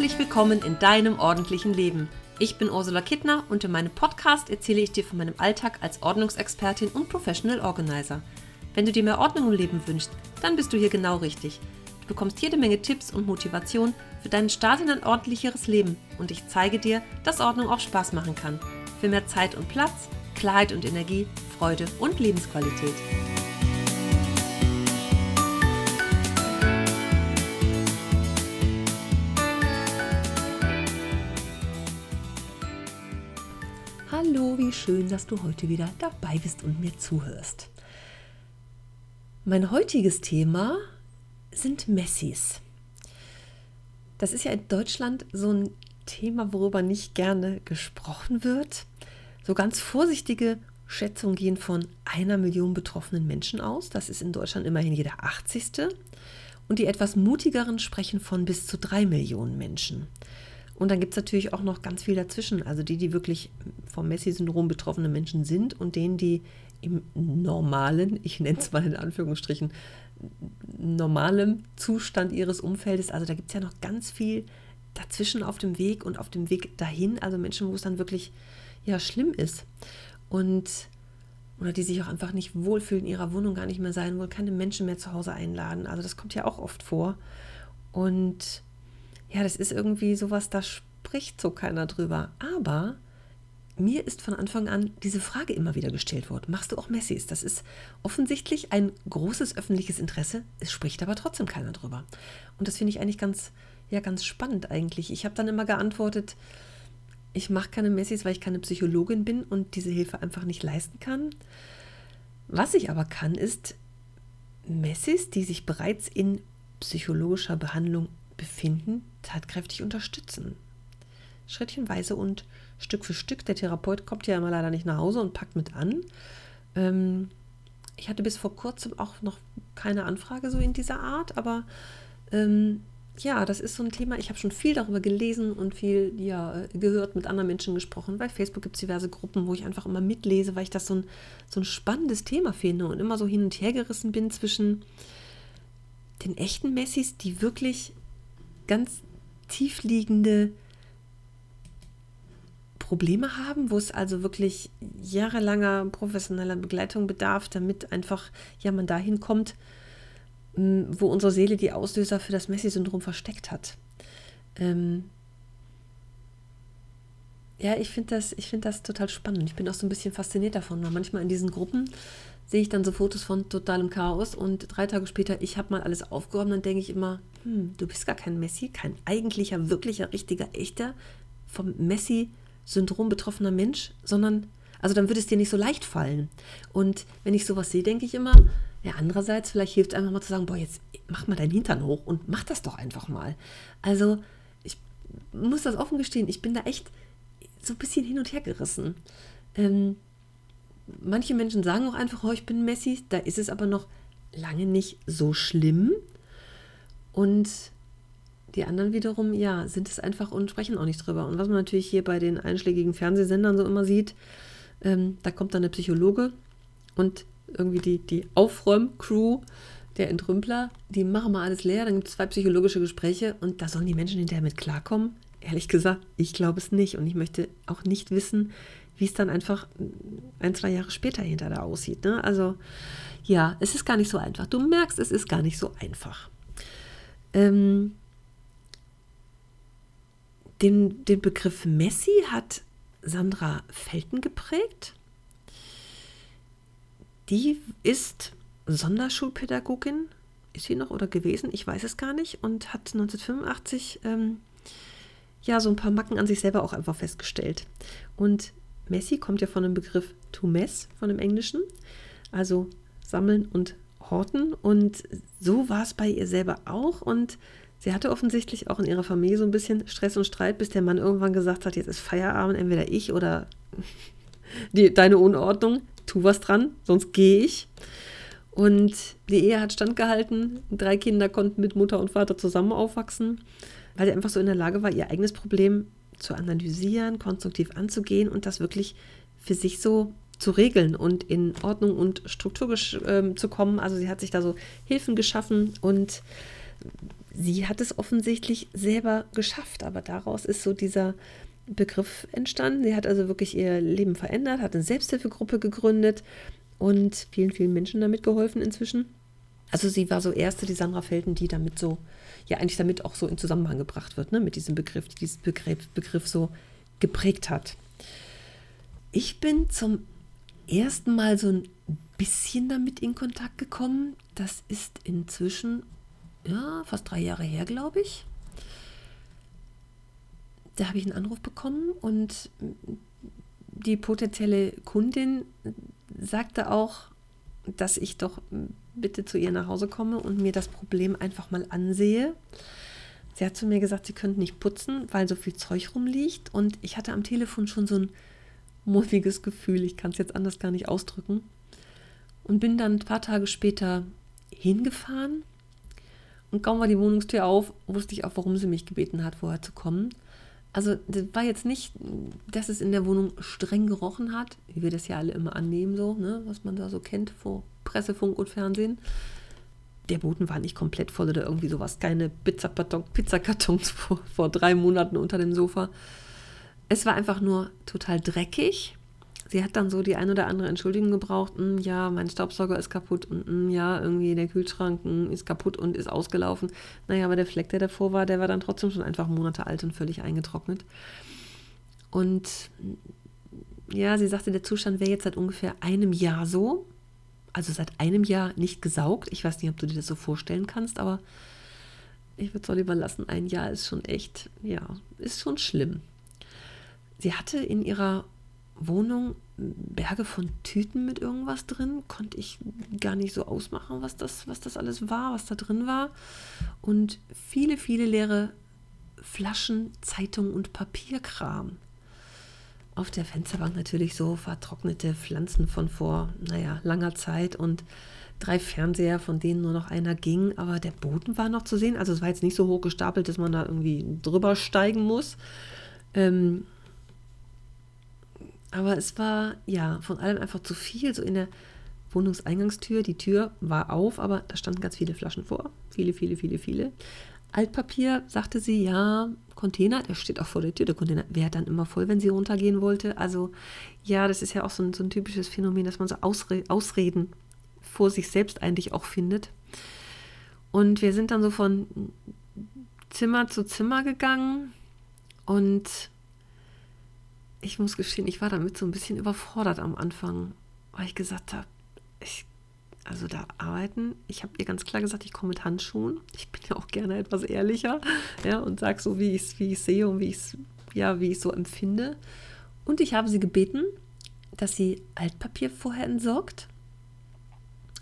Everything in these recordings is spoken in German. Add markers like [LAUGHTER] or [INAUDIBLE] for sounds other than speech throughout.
Herzlich willkommen in deinem ordentlichen Leben. Ich bin Ursula Kittner und in meinem Podcast erzähle ich dir von meinem Alltag als Ordnungsexpertin und Professional Organizer. Wenn du dir mehr Ordnung im Leben wünschst, dann bist du hier genau richtig. Du bekommst jede Menge Tipps und Motivation für deinen Start in ein ordentlicheres Leben und ich zeige dir, dass Ordnung auch Spaß machen kann. Für mehr Zeit und Platz, Klarheit und Energie, Freude und Lebensqualität. Wie schön, dass du heute wieder dabei bist und mir zuhörst. Mein heutiges Thema sind Messis. Das ist ja in Deutschland so ein Thema, worüber nicht gerne gesprochen wird. So ganz vorsichtige Schätzungen gehen von einer Million betroffenen Menschen aus. Das ist in Deutschland immerhin jeder 80. Und die etwas mutigeren sprechen von bis zu drei Millionen Menschen. Und dann gibt es natürlich auch noch ganz viel dazwischen. Also die, die wirklich vom Messi-Syndrom betroffene Menschen sind und denen, die im normalen, ich nenne es mal in Anführungsstrichen, normalem Zustand ihres Umfeldes, also da gibt es ja noch ganz viel dazwischen auf dem Weg und auf dem Weg dahin, also Menschen, wo es dann wirklich ja schlimm ist. Und oder die sich auch einfach nicht wohlfühlen in ihrer Wohnung, gar nicht mehr sein wollen, keine Menschen mehr zu Hause einladen. Also das kommt ja auch oft vor. Und ja, das ist irgendwie sowas, da spricht so keiner drüber. Aber mir ist von Anfang an diese Frage immer wieder gestellt worden. Machst du auch Messis? Das ist offensichtlich ein großes öffentliches Interesse. Es spricht aber trotzdem keiner drüber. Und das finde ich eigentlich ganz, ja, ganz spannend eigentlich. Ich habe dann immer geantwortet, ich mache keine Messis, weil ich keine Psychologin bin und diese Hilfe einfach nicht leisten kann. Was ich aber kann, ist Messis, die sich bereits in psychologischer Behandlung befinden, tatkräftig unterstützen. Schrittchenweise und Stück für Stück. Der Therapeut kommt ja immer leider nicht nach Hause und packt mit an. Ähm, ich hatte bis vor kurzem auch noch keine Anfrage so in dieser Art, aber ähm, ja, das ist so ein Thema. Ich habe schon viel darüber gelesen und viel ja, gehört, mit anderen Menschen gesprochen. Bei Facebook gibt es diverse Gruppen, wo ich einfach immer mitlese, weil ich das so ein, so ein spannendes Thema finde und immer so hin und her gerissen bin zwischen den echten Messis, die wirklich ganz tiefliegende Probleme haben, wo es also wirklich jahrelanger professioneller Begleitung bedarf, damit einfach ja man dahin kommt, wo unsere Seele die Auslöser für das Messi-Syndrom versteckt hat. Ähm ja, ich finde das, find das total spannend. Ich bin auch so ein bisschen fasziniert davon, weil manchmal in diesen Gruppen sehe ich dann so Fotos von totalem Chaos und drei Tage später, ich habe mal alles aufgeräumt, dann denke ich immer, hm, du bist gar kein Messi, kein eigentlicher, wirklicher, richtiger, echter, vom Messi-Syndrom betroffener Mensch, sondern, also dann würde es dir nicht so leicht fallen. Und wenn ich sowas sehe, denke ich immer, ja, andererseits, vielleicht hilft es einfach mal zu sagen, boah, jetzt mach mal deinen Hintern hoch und mach das doch einfach mal. Also, ich muss das offen gestehen, ich bin da echt so ein bisschen hin und her gerissen. Ähm, manche Menschen sagen auch einfach, oh, ich bin Messi, da ist es aber noch lange nicht so schlimm. Und die anderen wiederum, ja, sind es einfach und sprechen auch nicht drüber. Und was man natürlich hier bei den einschlägigen Fernsehsendern so immer sieht, ähm, da kommt dann der Psychologe und irgendwie die, die Aufräum-Crew, der Entrümpler, die machen mal alles leer, dann gibt es zwei psychologische Gespräche und da sollen die Menschen hinterher mit klarkommen. Ehrlich gesagt, ich glaube es nicht und ich möchte auch nicht wissen, wie es dann einfach ein, zwei Jahre später hinter da aussieht. Ne? Also ja, es ist gar nicht so einfach. Du merkst, es ist gar nicht so einfach. Ähm, den, den Begriff Messi hat Sandra Felten geprägt. Die ist Sonderschulpädagogin, ist sie noch oder gewesen, ich weiß es gar nicht, und hat 1985 ähm, ja so ein paar Macken an sich selber auch einfach festgestellt. Und Messi kommt ja von dem Begriff to mess, von dem Englischen, also sammeln und horten. Und so war es bei ihr selber auch. Und sie hatte offensichtlich auch in ihrer Familie so ein bisschen Stress und Streit, bis der Mann irgendwann gesagt hat, jetzt ist Feierabend, entweder ich oder [LAUGHS] die, deine Unordnung, tu was dran, sonst gehe ich. Und die Ehe hat standgehalten. Drei Kinder konnten mit Mutter und Vater zusammen aufwachsen, weil sie einfach so in der Lage war, ihr eigenes Problem zu analysieren, konstruktiv anzugehen und das wirklich für sich so zu regeln und in Ordnung und Struktur äh, zu kommen. Also sie hat sich da so Hilfen geschaffen und sie hat es offensichtlich selber geschafft, aber daraus ist so dieser Begriff entstanden. Sie hat also wirklich ihr Leben verändert, hat eine Selbsthilfegruppe gegründet und vielen, vielen Menschen damit geholfen inzwischen. Also sie war so erste, die Sandra Felten, die damit so, ja eigentlich damit auch so in Zusammenhang gebracht wird, ne, mit diesem Begriff, die diesen Begriff, Begriff so geprägt hat. Ich bin zum ersten Mal so ein bisschen damit in Kontakt gekommen. Das ist inzwischen ja, fast drei Jahre her, glaube ich. Da habe ich einen Anruf bekommen und die potenzielle Kundin sagte auch, dass ich doch bitte zu ihr nach Hause komme und mir das Problem einfach mal ansehe. Sie hat zu mir gesagt, sie könnte nicht putzen, weil so viel Zeug rumliegt. Und ich hatte am Telefon schon so ein mulmiges Gefühl, ich kann es jetzt anders gar nicht ausdrücken. Und bin dann ein paar Tage später hingefahren. Und kaum war die Wohnungstür auf, wusste ich auch, warum sie mich gebeten hat, vorher zu kommen. Also das war jetzt nicht, dass es in der Wohnung streng gerochen hat, wie wir das ja alle immer annehmen, so, ne, was man da so kennt vor Presse, Funk und Fernsehen. Der Boden war nicht komplett voll oder irgendwie sowas. Keine Pizzakartons [LAUGHS] vor, vor drei Monaten unter dem Sofa. Es war einfach nur total dreckig. Sie hat dann so die ein oder andere Entschuldigung gebraucht. Hm, ja, mein Staubsauger ist kaputt und hm, ja, irgendwie der Kühlschrank hm, ist kaputt und ist ausgelaufen. Naja, aber der Fleck, der davor war, der war dann trotzdem schon einfach Monate alt und völlig eingetrocknet. Und ja, sie sagte, der Zustand wäre jetzt seit ungefähr einem Jahr so also seit einem Jahr nicht gesaugt. Ich weiß nicht, ob du dir das so vorstellen kannst, aber ich würde es auch lieber lassen. Ein Jahr ist schon echt, ja, ist schon schlimm. Sie hatte in ihrer Wohnung Berge von Tüten mit irgendwas drin. Konnte ich gar nicht so ausmachen, was das, was das alles war, was da drin war. Und viele, viele leere Flaschen, Zeitungen und Papierkram auf der Fensterbank natürlich so vertrocknete Pflanzen von vor, naja, langer Zeit und drei Fernseher, von denen nur noch einer ging, aber der Boden war noch zu sehen. Also es war jetzt nicht so hoch gestapelt, dass man da irgendwie drüber steigen muss. Ähm, aber es war ja von allem einfach zu viel. So in der Wohnungseingangstür, die Tür war auf, aber da standen ganz viele Flaschen vor. Viele, viele, viele, viele. Altpapier, sagte sie, ja, Container, der steht auch vor der Tür. Der Container wäre dann immer voll, wenn sie runtergehen wollte. Also ja, das ist ja auch so ein, so ein typisches Phänomen, dass man so Ausre Ausreden vor sich selbst eigentlich auch findet. Und wir sind dann so von Zimmer zu Zimmer gegangen und ich muss gestehen, ich war damit so ein bisschen überfordert am Anfang, weil ich gesagt habe, ich also da arbeiten. Ich habe ihr ganz klar gesagt, ich komme mit Handschuhen. Ich bin ja auch gerne etwas ehrlicher ja, und sage so, wie ich es wie sehe und wie ich es ja, so empfinde. Und ich habe sie gebeten, dass sie Altpapier vorher entsorgt.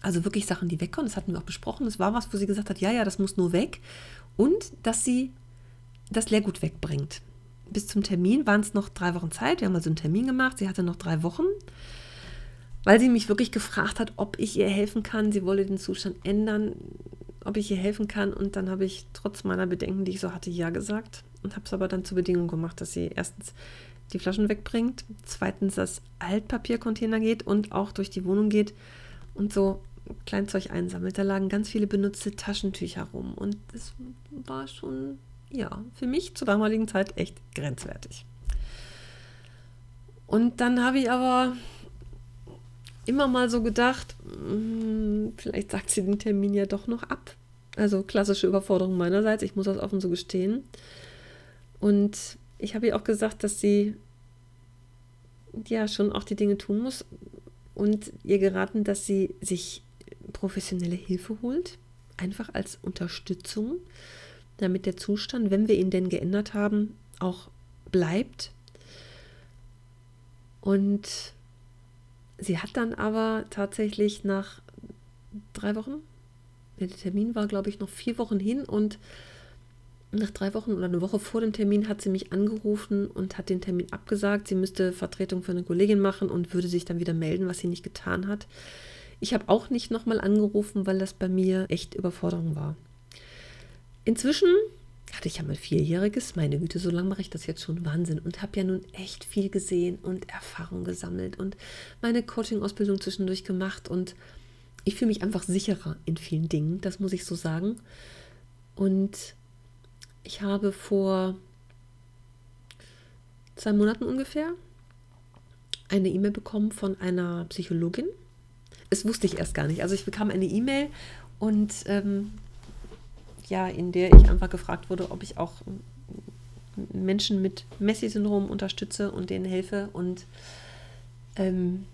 Also wirklich Sachen, die wegkommen. Das hatten wir auch besprochen. Das war was, wo sie gesagt hat, ja, ja, das muss nur weg. Und dass sie das Leergut wegbringt. Bis zum Termin waren es noch drei Wochen Zeit. Wir haben also einen Termin gemacht. Sie hatte noch drei Wochen weil sie mich wirklich gefragt hat, ob ich ihr helfen kann. Sie wolle den Zustand ändern, ob ich ihr helfen kann. Und dann habe ich trotz meiner Bedenken, die ich so hatte, ja gesagt und habe es aber dann zur Bedingung gemacht, dass sie erstens die Flaschen wegbringt, zweitens das Altpapiercontainer geht und auch durch die Wohnung geht und so Kleinzeug einsammelt. Da lagen ganz viele benutzte Taschentücher rum und das war schon, ja, für mich zur damaligen Zeit echt grenzwertig. Und dann habe ich aber immer mal so gedacht, hm, vielleicht sagt sie den Termin ja doch noch ab. Also klassische Überforderung meinerseits, ich muss das offen so gestehen. Und ich habe ihr auch gesagt, dass sie ja schon auch die Dinge tun muss und ihr geraten, dass sie sich professionelle Hilfe holt, einfach als Unterstützung, damit der Zustand, wenn wir ihn denn geändert haben, auch bleibt. Und Sie hat dann aber tatsächlich nach drei Wochen, der Termin war, glaube ich, noch vier Wochen hin und nach drei Wochen oder eine Woche vor dem Termin hat sie mich angerufen und hat den Termin abgesagt. Sie müsste Vertretung für eine Kollegin machen und würde sich dann wieder melden, was sie nicht getan hat. Ich habe auch nicht nochmal angerufen, weil das bei mir echt Überforderung war. Inzwischen hatte ich ja mal Vierjähriges, meine Güte, so lange mache ich das jetzt schon Wahnsinn und habe ja nun echt viel gesehen und Erfahrung gesammelt und meine Coaching-Ausbildung zwischendurch gemacht und ich fühle mich einfach sicherer in vielen Dingen, das muss ich so sagen. Und ich habe vor zwei Monaten ungefähr eine E-Mail bekommen von einer Psychologin. Es wusste ich erst gar nicht. Also ich bekam eine E-Mail und ähm, ja, in der ich einfach gefragt wurde, ob ich auch Menschen mit Messi-Syndrom unterstütze und denen helfe. Und ähm,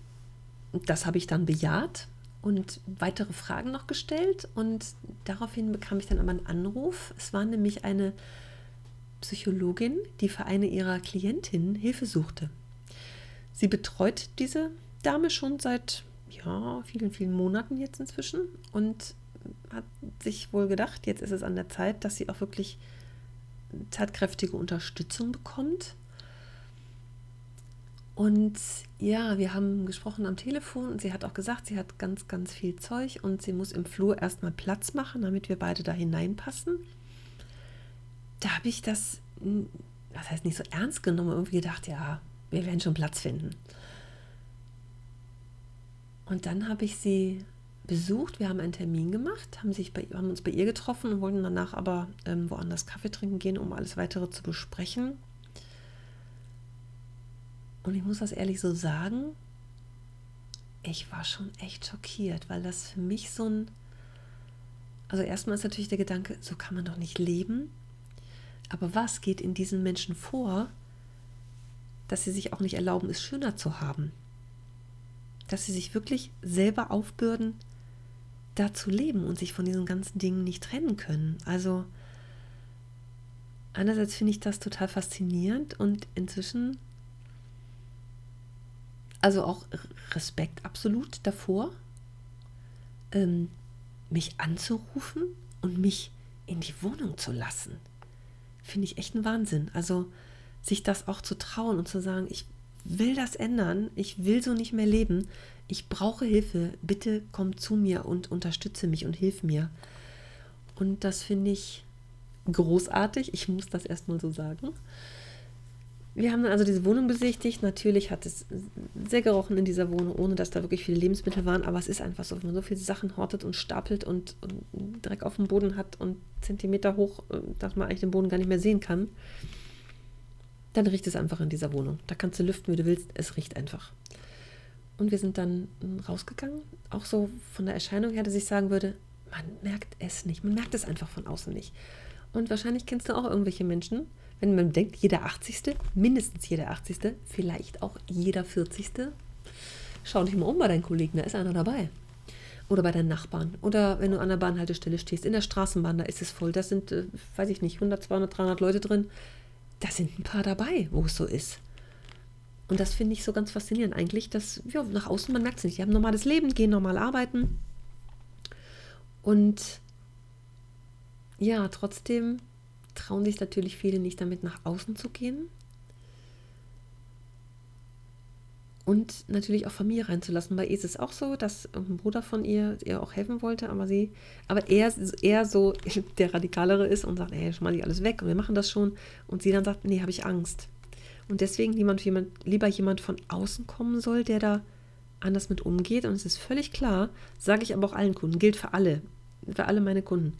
das habe ich dann bejaht und weitere Fragen noch gestellt. Und daraufhin bekam ich dann aber einen Anruf. Es war nämlich eine Psychologin, die für eine ihrer Klientinnen Hilfe suchte. Sie betreut diese Dame schon seit ja, vielen, vielen Monaten jetzt inzwischen und hat sich wohl gedacht, jetzt ist es an der Zeit, dass sie auch wirklich tatkräftige Unterstützung bekommt. Und ja, wir haben gesprochen am Telefon und sie hat auch gesagt, sie hat ganz, ganz viel Zeug und sie muss im Flur erstmal Platz machen, damit wir beide da hineinpassen. Da habe ich das, das heißt nicht so ernst genommen, irgendwie gedacht, ja, wir werden schon Platz finden. Und dann habe ich sie besucht, wir haben einen Termin gemacht, haben, sich bei, haben uns bei ihr getroffen und wollten danach aber ähm, woanders Kaffee trinken gehen, um alles weitere zu besprechen. Und ich muss das ehrlich so sagen, ich war schon echt schockiert, weil das für mich so ein... Also erstmal ist natürlich der Gedanke, so kann man doch nicht leben. Aber was geht in diesen Menschen vor, dass sie sich auch nicht erlauben, es schöner zu haben? Dass sie sich wirklich selber aufbürden, da zu leben und sich von diesen ganzen Dingen nicht trennen können. Also einerseits finde ich das total faszinierend und inzwischen also auch Respekt absolut davor, ähm, mich anzurufen und mich in die Wohnung zu lassen. Finde ich echt ein Wahnsinn. Also sich das auch zu trauen und zu sagen, ich will das ändern, ich will so nicht mehr leben, ich brauche Hilfe, bitte komm zu mir und unterstütze mich und hilf mir. Und das finde ich großartig, ich muss das erstmal so sagen. Wir haben dann also diese Wohnung besichtigt. Natürlich hat es sehr gerochen in dieser Wohnung, ohne dass da wirklich viele Lebensmittel waren. Aber es ist einfach so, wenn man so viele Sachen hortet und stapelt und, und Dreck auf dem Boden hat und Zentimeter hoch, äh, dass man eigentlich den Boden gar nicht mehr sehen kann, dann riecht es einfach in dieser Wohnung. Da kannst du lüften, wie du willst. Es riecht einfach. Und wir sind dann rausgegangen. Auch so von der Erscheinung her, dass ich sagen würde, man merkt es nicht. Man merkt es einfach von außen nicht. Und wahrscheinlich kennst du auch irgendwelche Menschen, wenn man denkt, jeder 80., mindestens jeder 80., vielleicht auch jeder 40. Schau dich mal um bei deinen Kollegen, da ist einer dabei. Oder bei deinen Nachbarn. Oder wenn du an der Bahnhaltestelle stehst, in der Straßenbahn, da ist es voll. Da sind, äh, weiß ich nicht, 100, 200, 300 Leute drin. Da sind ein paar dabei, wo es so ist. Und das finde ich so ganz faszinierend eigentlich, dass ja, nach außen, man merkt es nicht. Die haben ein normales Leben, gehen normal arbeiten. Und ja, trotzdem trauen sich natürlich viele nicht damit nach außen zu gehen. Und natürlich auch Familie reinzulassen. Bei ihr ist es auch so, dass ein Bruder von ihr ihr auch helfen wollte, aber sie, aber er, er so [LAUGHS] der Radikalere ist und sagt, ey, schmal alles weg und wir machen das schon. Und sie dann sagt, nee, habe ich Angst. Und deswegen jemand, jemand, lieber jemand von außen kommen soll, der da anders mit umgeht. Und es ist völlig klar, sage ich aber auch allen Kunden, gilt für alle, für alle meine Kunden.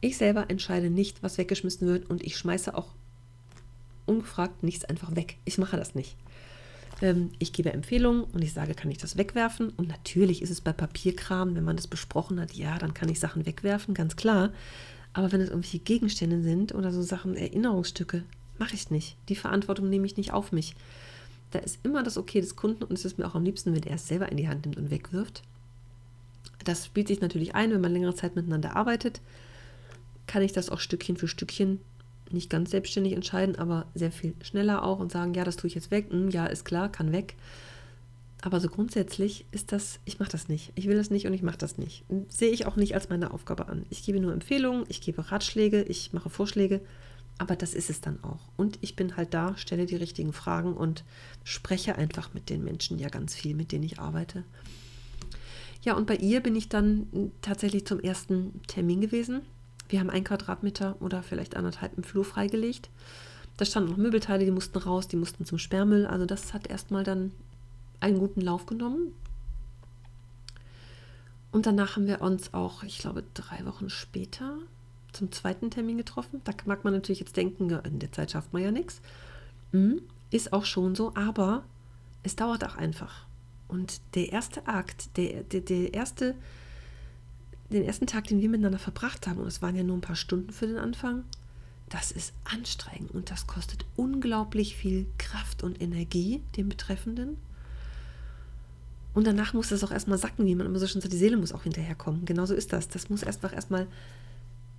Ich selber entscheide nicht, was weggeschmissen wird und ich schmeiße auch ungefragt nichts einfach weg. Ich mache das nicht. Ähm, ich gebe Empfehlungen und ich sage, kann ich das wegwerfen? Und natürlich ist es bei Papierkram, wenn man das besprochen hat, ja, dann kann ich Sachen wegwerfen, ganz klar. Aber wenn es irgendwelche Gegenstände sind oder so Sachen, Erinnerungsstücke, mache ich nicht. Die Verantwortung nehme ich nicht auf mich. Da ist immer das Okay des Kunden und es ist mir auch am liebsten, wenn er es selber in die Hand nimmt und wegwirft. Das spielt sich natürlich ein, wenn man längere Zeit miteinander arbeitet kann ich das auch Stückchen für Stückchen nicht ganz selbstständig entscheiden, aber sehr viel schneller auch und sagen, ja, das tue ich jetzt weg. Hm, ja, ist klar, kann weg. Aber so grundsätzlich ist das, ich mache das nicht. Ich will das nicht und ich mache das nicht. Sehe ich auch nicht als meine Aufgabe an. Ich gebe nur Empfehlungen, ich gebe Ratschläge, ich mache Vorschläge, aber das ist es dann auch. Und ich bin halt da, stelle die richtigen Fragen und spreche einfach mit den Menschen ja ganz viel, mit denen ich arbeite. Ja, und bei ihr bin ich dann tatsächlich zum ersten Termin gewesen wir haben ein Quadratmeter oder vielleicht anderthalb im Flur freigelegt. Da standen noch Möbelteile, die mussten raus, die mussten zum Sperrmüll. Also das hat erstmal dann einen guten Lauf genommen. Und danach haben wir uns auch, ich glaube, drei Wochen später, zum zweiten Termin getroffen. Da mag man natürlich jetzt denken, in der Zeit schafft man ja nichts. Mhm, ist auch schon so, aber es dauert auch einfach. Und der erste Akt, der, der, der erste, den ersten Tag, den wir miteinander verbracht haben, und es waren ja nur ein paar Stunden für den Anfang, das ist anstrengend und das kostet unglaublich viel Kraft und Energie, den Betreffenden. Und danach muss das auch erstmal sacken, wie man immer so schon sagt, die Seele muss auch hinterherkommen. Genauso ist das. Das muss einfach erstmal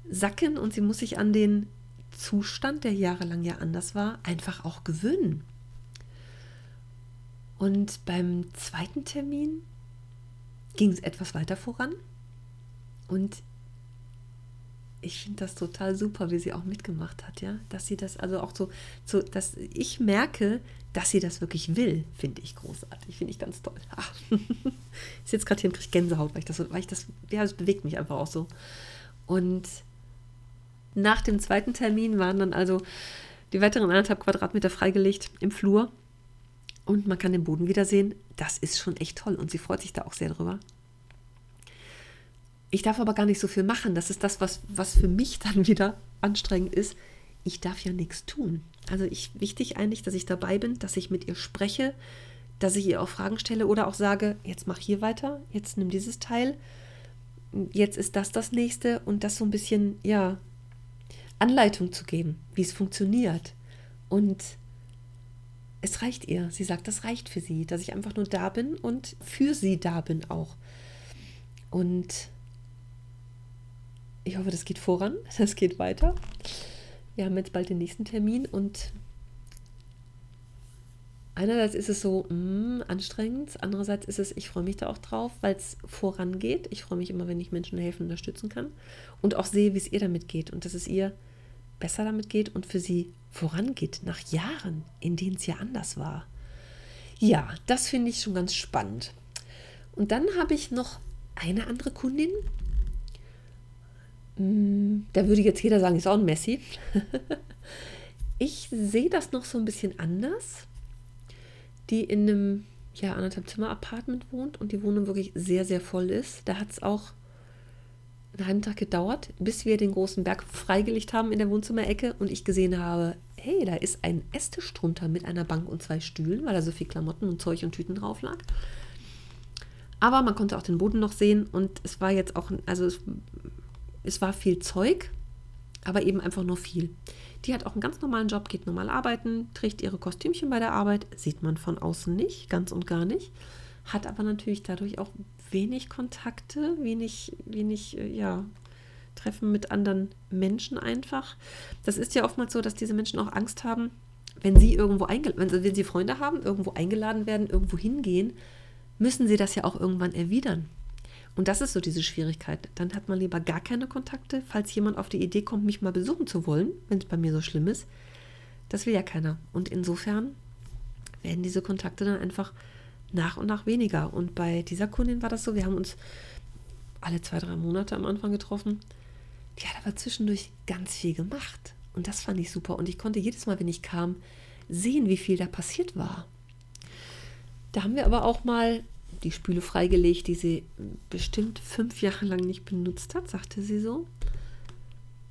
sacken und sie muss sich an den Zustand, der jahrelang ja anders war, einfach auch gewöhnen. Und beim zweiten Termin ging es etwas weiter voran. Und ich finde das total super, wie sie auch mitgemacht hat, ja. Dass sie das, also auch so, so dass ich merke, dass sie das wirklich will, finde ich großartig, finde ich ganz toll. [LAUGHS] Ach, ist jetzt gerade hier und kriege Gänsehaut, weil ich das, weil ich das, ja, das bewegt mich einfach auch so. Und nach dem zweiten Termin waren dann also die weiteren anderthalb Quadratmeter freigelegt im Flur und man kann den Boden wiedersehen. Das ist schon echt toll und sie freut sich da auch sehr drüber. Ich darf aber gar nicht so viel machen. Das ist das, was, was für mich dann [LAUGHS] wieder anstrengend ist. Ich darf ja nichts tun. Also ich, wichtig eigentlich, dass ich dabei bin, dass ich mit ihr spreche, dass ich ihr auch Fragen stelle oder auch sage, jetzt mach hier weiter, jetzt nimm dieses Teil, jetzt ist das das nächste und das so ein bisschen, ja, Anleitung zu geben, wie es funktioniert. Und es reicht ihr. Sie sagt, das reicht für sie, dass ich einfach nur da bin und für sie da bin auch. Und ich hoffe, das geht voran, [LAUGHS] das geht weiter. Wir haben jetzt bald den nächsten Termin und einerseits ist es so mh, mm, anstrengend, andererseits ist es, ich freue mich da auch drauf, weil es vorangeht. Ich freue mich immer, wenn ich Menschen helfen unterstützen kann und auch sehe, wie es ihr damit geht und dass es ihr besser damit geht und für sie vorangeht nach Jahren, in denen es ja anders war. Ja, das finde ich schon ganz spannend. Und dann habe ich noch eine andere Kundin. Hm, da würde jetzt jeder sagen, ist auch ein Messi. [LAUGHS] ich sehe das noch so ein bisschen anders. Die in einem ja, anderthalb Zimmer Apartment wohnt und die Wohnung wirklich sehr, sehr voll ist. Da hat es auch einen halben Tag gedauert, bis wir den großen Berg freigelegt haben in der Wohnzimmerecke und ich gesehen habe, hey, da ist ein Esstisch drunter mit einer Bank und zwei Stühlen, weil da so viel Klamotten und Zeug und Tüten drauf lag. Aber man konnte auch den Boden noch sehen und es war jetzt auch, also es, es war viel Zeug, aber eben einfach nur viel. Die hat auch einen ganz normalen Job, geht normal arbeiten, trägt ihre Kostümchen bei der Arbeit, sieht man von außen nicht, ganz und gar nicht, hat aber natürlich dadurch auch wenig Kontakte, wenig, wenig, äh, ja, Treffen mit anderen Menschen einfach. Das ist ja oftmals so, dass diese Menschen auch Angst haben, wenn sie irgendwo eingeladen, wenn, wenn sie Freunde haben, irgendwo eingeladen werden, irgendwo hingehen, müssen sie das ja auch irgendwann erwidern. Und das ist so diese Schwierigkeit. Dann hat man lieber gar keine Kontakte, falls jemand auf die Idee kommt, mich mal besuchen zu wollen, wenn es bei mir so schlimm ist. Das will ja keiner. Und insofern werden diese Kontakte dann einfach nach und nach weniger. Und bei dieser Kundin war das so, wir haben uns alle zwei, drei Monate am Anfang getroffen. Die hat aber zwischendurch ganz viel gemacht. Und das fand ich super. Und ich konnte jedes Mal, wenn ich kam, sehen, wie viel da passiert war. Da haben wir aber auch mal die Spüle freigelegt, die sie bestimmt fünf Jahre lang nicht benutzt hat, sagte sie so.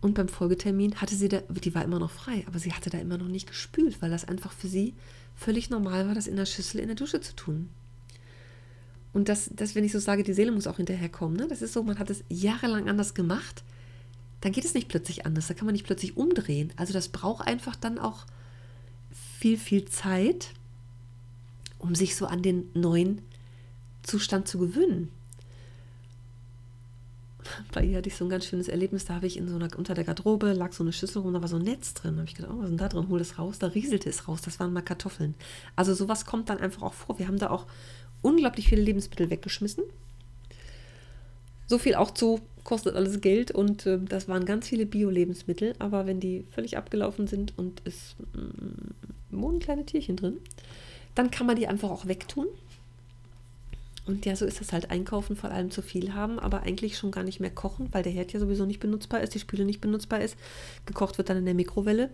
Und beim Folgetermin hatte sie da, die war immer noch frei, aber sie hatte da immer noch nicht gespült, weil das einfach für sie völlig normal war, das in der Schüssel in der Dusche zu tun. Und das, das, wenn ich so sage, die Seele muss auch hinterherkommen. Ne? Das ist so, man hat es jahrelang anders gemacht, dann geht es nicht plötzlich anders. Da kann man nicht plötzlich umdrehen. Also das braucht einfach dann auch viel, viel Zeit, um sich so an den neuen Zustand zu gewöhnen [LAUGHS] bei ihr hatte ich so ein ganz schönes Erlebnis. Da habe ich in so einer, unter der Garderobe lag so eine Schüssel rum, da war so ein Netz drin. Da habe ich gedacht, oh, was ist denn da drin? Hol das raus. Da rieselte es raus. Das waren mal Kartoffeln. Also sowas kommt dann einfach auch vor. Wir haben da auch unglaublich viele Lebensmittel weggeschmissen. So viel auch zu, kostet alles Geld und äh, das waren ganz viele Bio-Lebensmittel. Aber wenn die völlig abgelaufen sind und es mm, wohnen kleine Tierchen drin, dann kann man die einfach auch wegtun. Und ja, so ist das halt. Einkaufen vor allem zu viel haben, aber eigentlich schon gar nicht mehr kochen, weil der Herd ja sowieso nicht benutzbar ist, die Spüle nicht benutzbar ist. Gekocht wird dann in der Mikrowelle.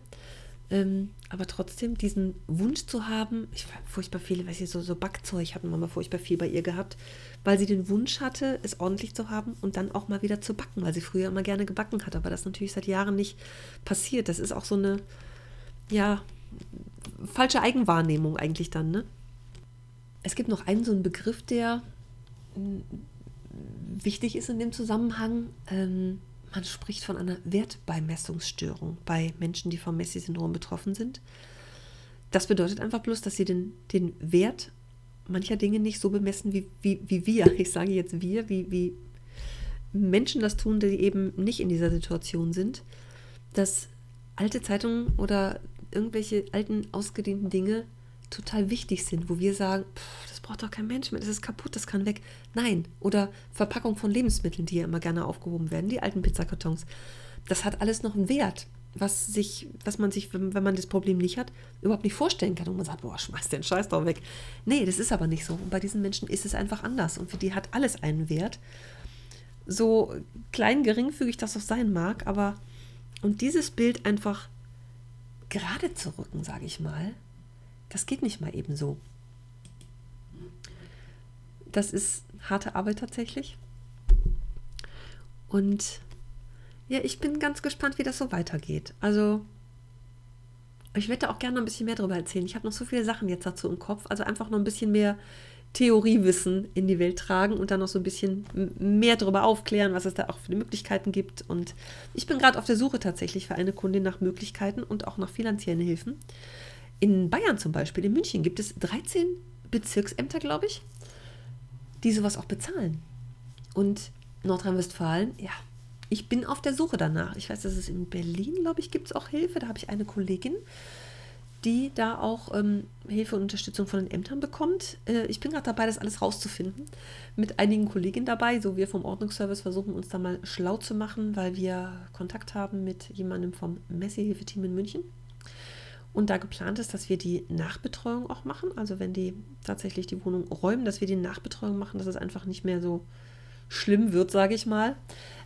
Ähm, aber trotzdem diesen Wunsch zu haben, ich war furchtbar viele, weiß ich, so, so Backzeug hatten wir mal furchtbar viel bei ihr gehabt, weil sie den Wunsch hatte, es ordentlich zu haben und dann auch mal wieder zu backen, weil sie früher immer gerne gebacken hat, aber das natürlich seit Jahren nicht passiert. Das ist auch so eine, ja, falsche Eigenwahrnehmung eigentlich dann, ne? Es gibt noch einen so einen Begriff, der mm, wichtig ist in dem Zusammenhang. Ähm, man spricht von einer Wertbeimessungsstörung bei Menschen, die vom Messi-Syndrom betroffen sind. Das bedeutet einfach bloß, dass sie den, den Wert mancher Dinge nicht so bemessen wie, wie, wie wir. Ich sage jetzt wir, wie, wie Menschen das tun, die eben nicht in dieser Situation sind. Dass alte Zeitungen oder irgendwelche alten, ausgedehnten Dinge total wichtig sind, wo wir sagen, pff, das braucht doch kein Mensch mehr, das ist kaputt, das kann weg. Nein. Oder Verpackung von Lebensmitteln, die ja immer gerne aufgehoben werden, die alten Pizzakartons. Das hat alles noch einen Wert, was, sich, was man sich, wenn, wenn man das Problem nicht hat, überhaupt nicht vorstellen kann. Und man sagt, boah, schmeiß den Scheiß doch weg. Nee, das ist aber nicht so. Und bei diesen Menschen ist es einfach anders. Und für die hat alles einen Wert. So klein, geringfügig das auch sein mag, aber und dieses Bild einfach gerade zu rücken, sage ich mal, das geht nicht mal eben so. Das ist harte Arbeit tatsächlich. Und ja, ich bin ganz gespannt, wie das so weitergeht. Also, ich werde auch gerne noch ein bisschen mehr darüber erzählen. Ich habe noch so viele Sachen jetzt dazu im Kopf. Also einfach noch ein bisschen mehr Theoriewissen in die Welt tragen und dann noch so ein bisschen mehr darüber aufklären, was es da auch für Möglichkeiten gibt. Und ich bin gerade auf der Suche tatsächlich für eine Kundin nach Möglichkeiten und auch nach finanziellen Hilfen. In Bayern zum Beispiel, in München, gibt es 13 Bezirksämter, glaube ich, die sowas auch bezahlen. Und Nordrhein-Westfalen, ja, ich bin auf der Suche danach. Ich weiß, dass es in Berlin, glaube ich, gibt es auch Hilfe. Da habe ich eine Kollegin, die da auch ähm, Hilfe und Unterstützung von den Ämtern bekommt. Äh, ich bin gerade dabei, das alles rauszufinden. Mit einigen Kolleginnen dabei. So, wir vom Ordnungsservice versuchen uns da mal schlau zu machen, weil wir Kontakt haben mit jemandem vom Messi-Hilfeteam in München. Und da geplant ist, dass wir die Nachbetreuung auch machen. Also wenn die tatsächlich die Wohnung räumen, dass wir die Nachbetreuung machen, dass es einfach nicht mehr so schlimm wird, sage ich mal.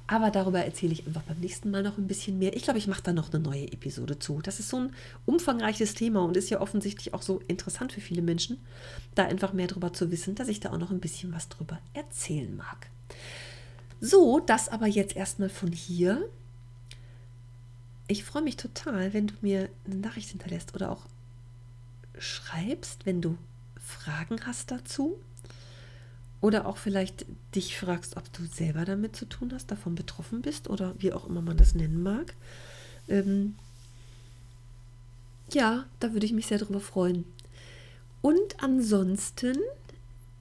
Aber darüber erzähle ich einfach beim nächsten Mal noch ein bisschen mehr. Ich glaube, ich mache da noch eine neue Episode zu. Das ist so ein umfangreiches Thema und ist ja offensichtlich auch so interessant für viele Menschen, da einfach mehr darüber zu wissen, dass ich da auch noch ein bisschen was drüber erzählen mag. So, das aber jetzt erstmal von hier. Ich freue mich total, wenn du mir eine Nachricht hinterlässt oder auch schreibst, wenn du Fragen hast dazu. Oder auch vielleicht dich fragst, ob du selber damit zu tun hast, davon betroffen bist oder wie auch immer man das nennen mag. Ähm ja, da würde ich mich sehr drüber freuen. Und ansonsten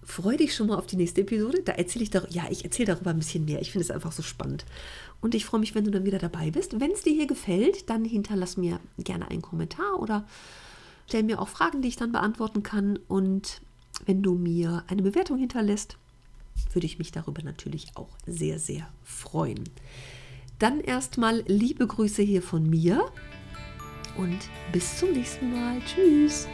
freue dich schon mal auf die nächste Episode. Da erzähle ich darüber, ja, ich erzähle darüber ein bisschen mehr. Ich finde es einfach so spannend. Und ich freue mich, wenn du dann wieder dabei bist. Wenn es dir hier gefällt, dann hinterlass mir gerne einen Kommentar oder stell mir auch Fragen, die ich dann beantworten kann. Und wenn du mir eine Bewertung hinterlässt, würde ich mich darüber natürlich auch sehr, sehr freuen. Dann erstmal liebe Grüße hier von mir und bis zum nächsten Mal. Tschüss.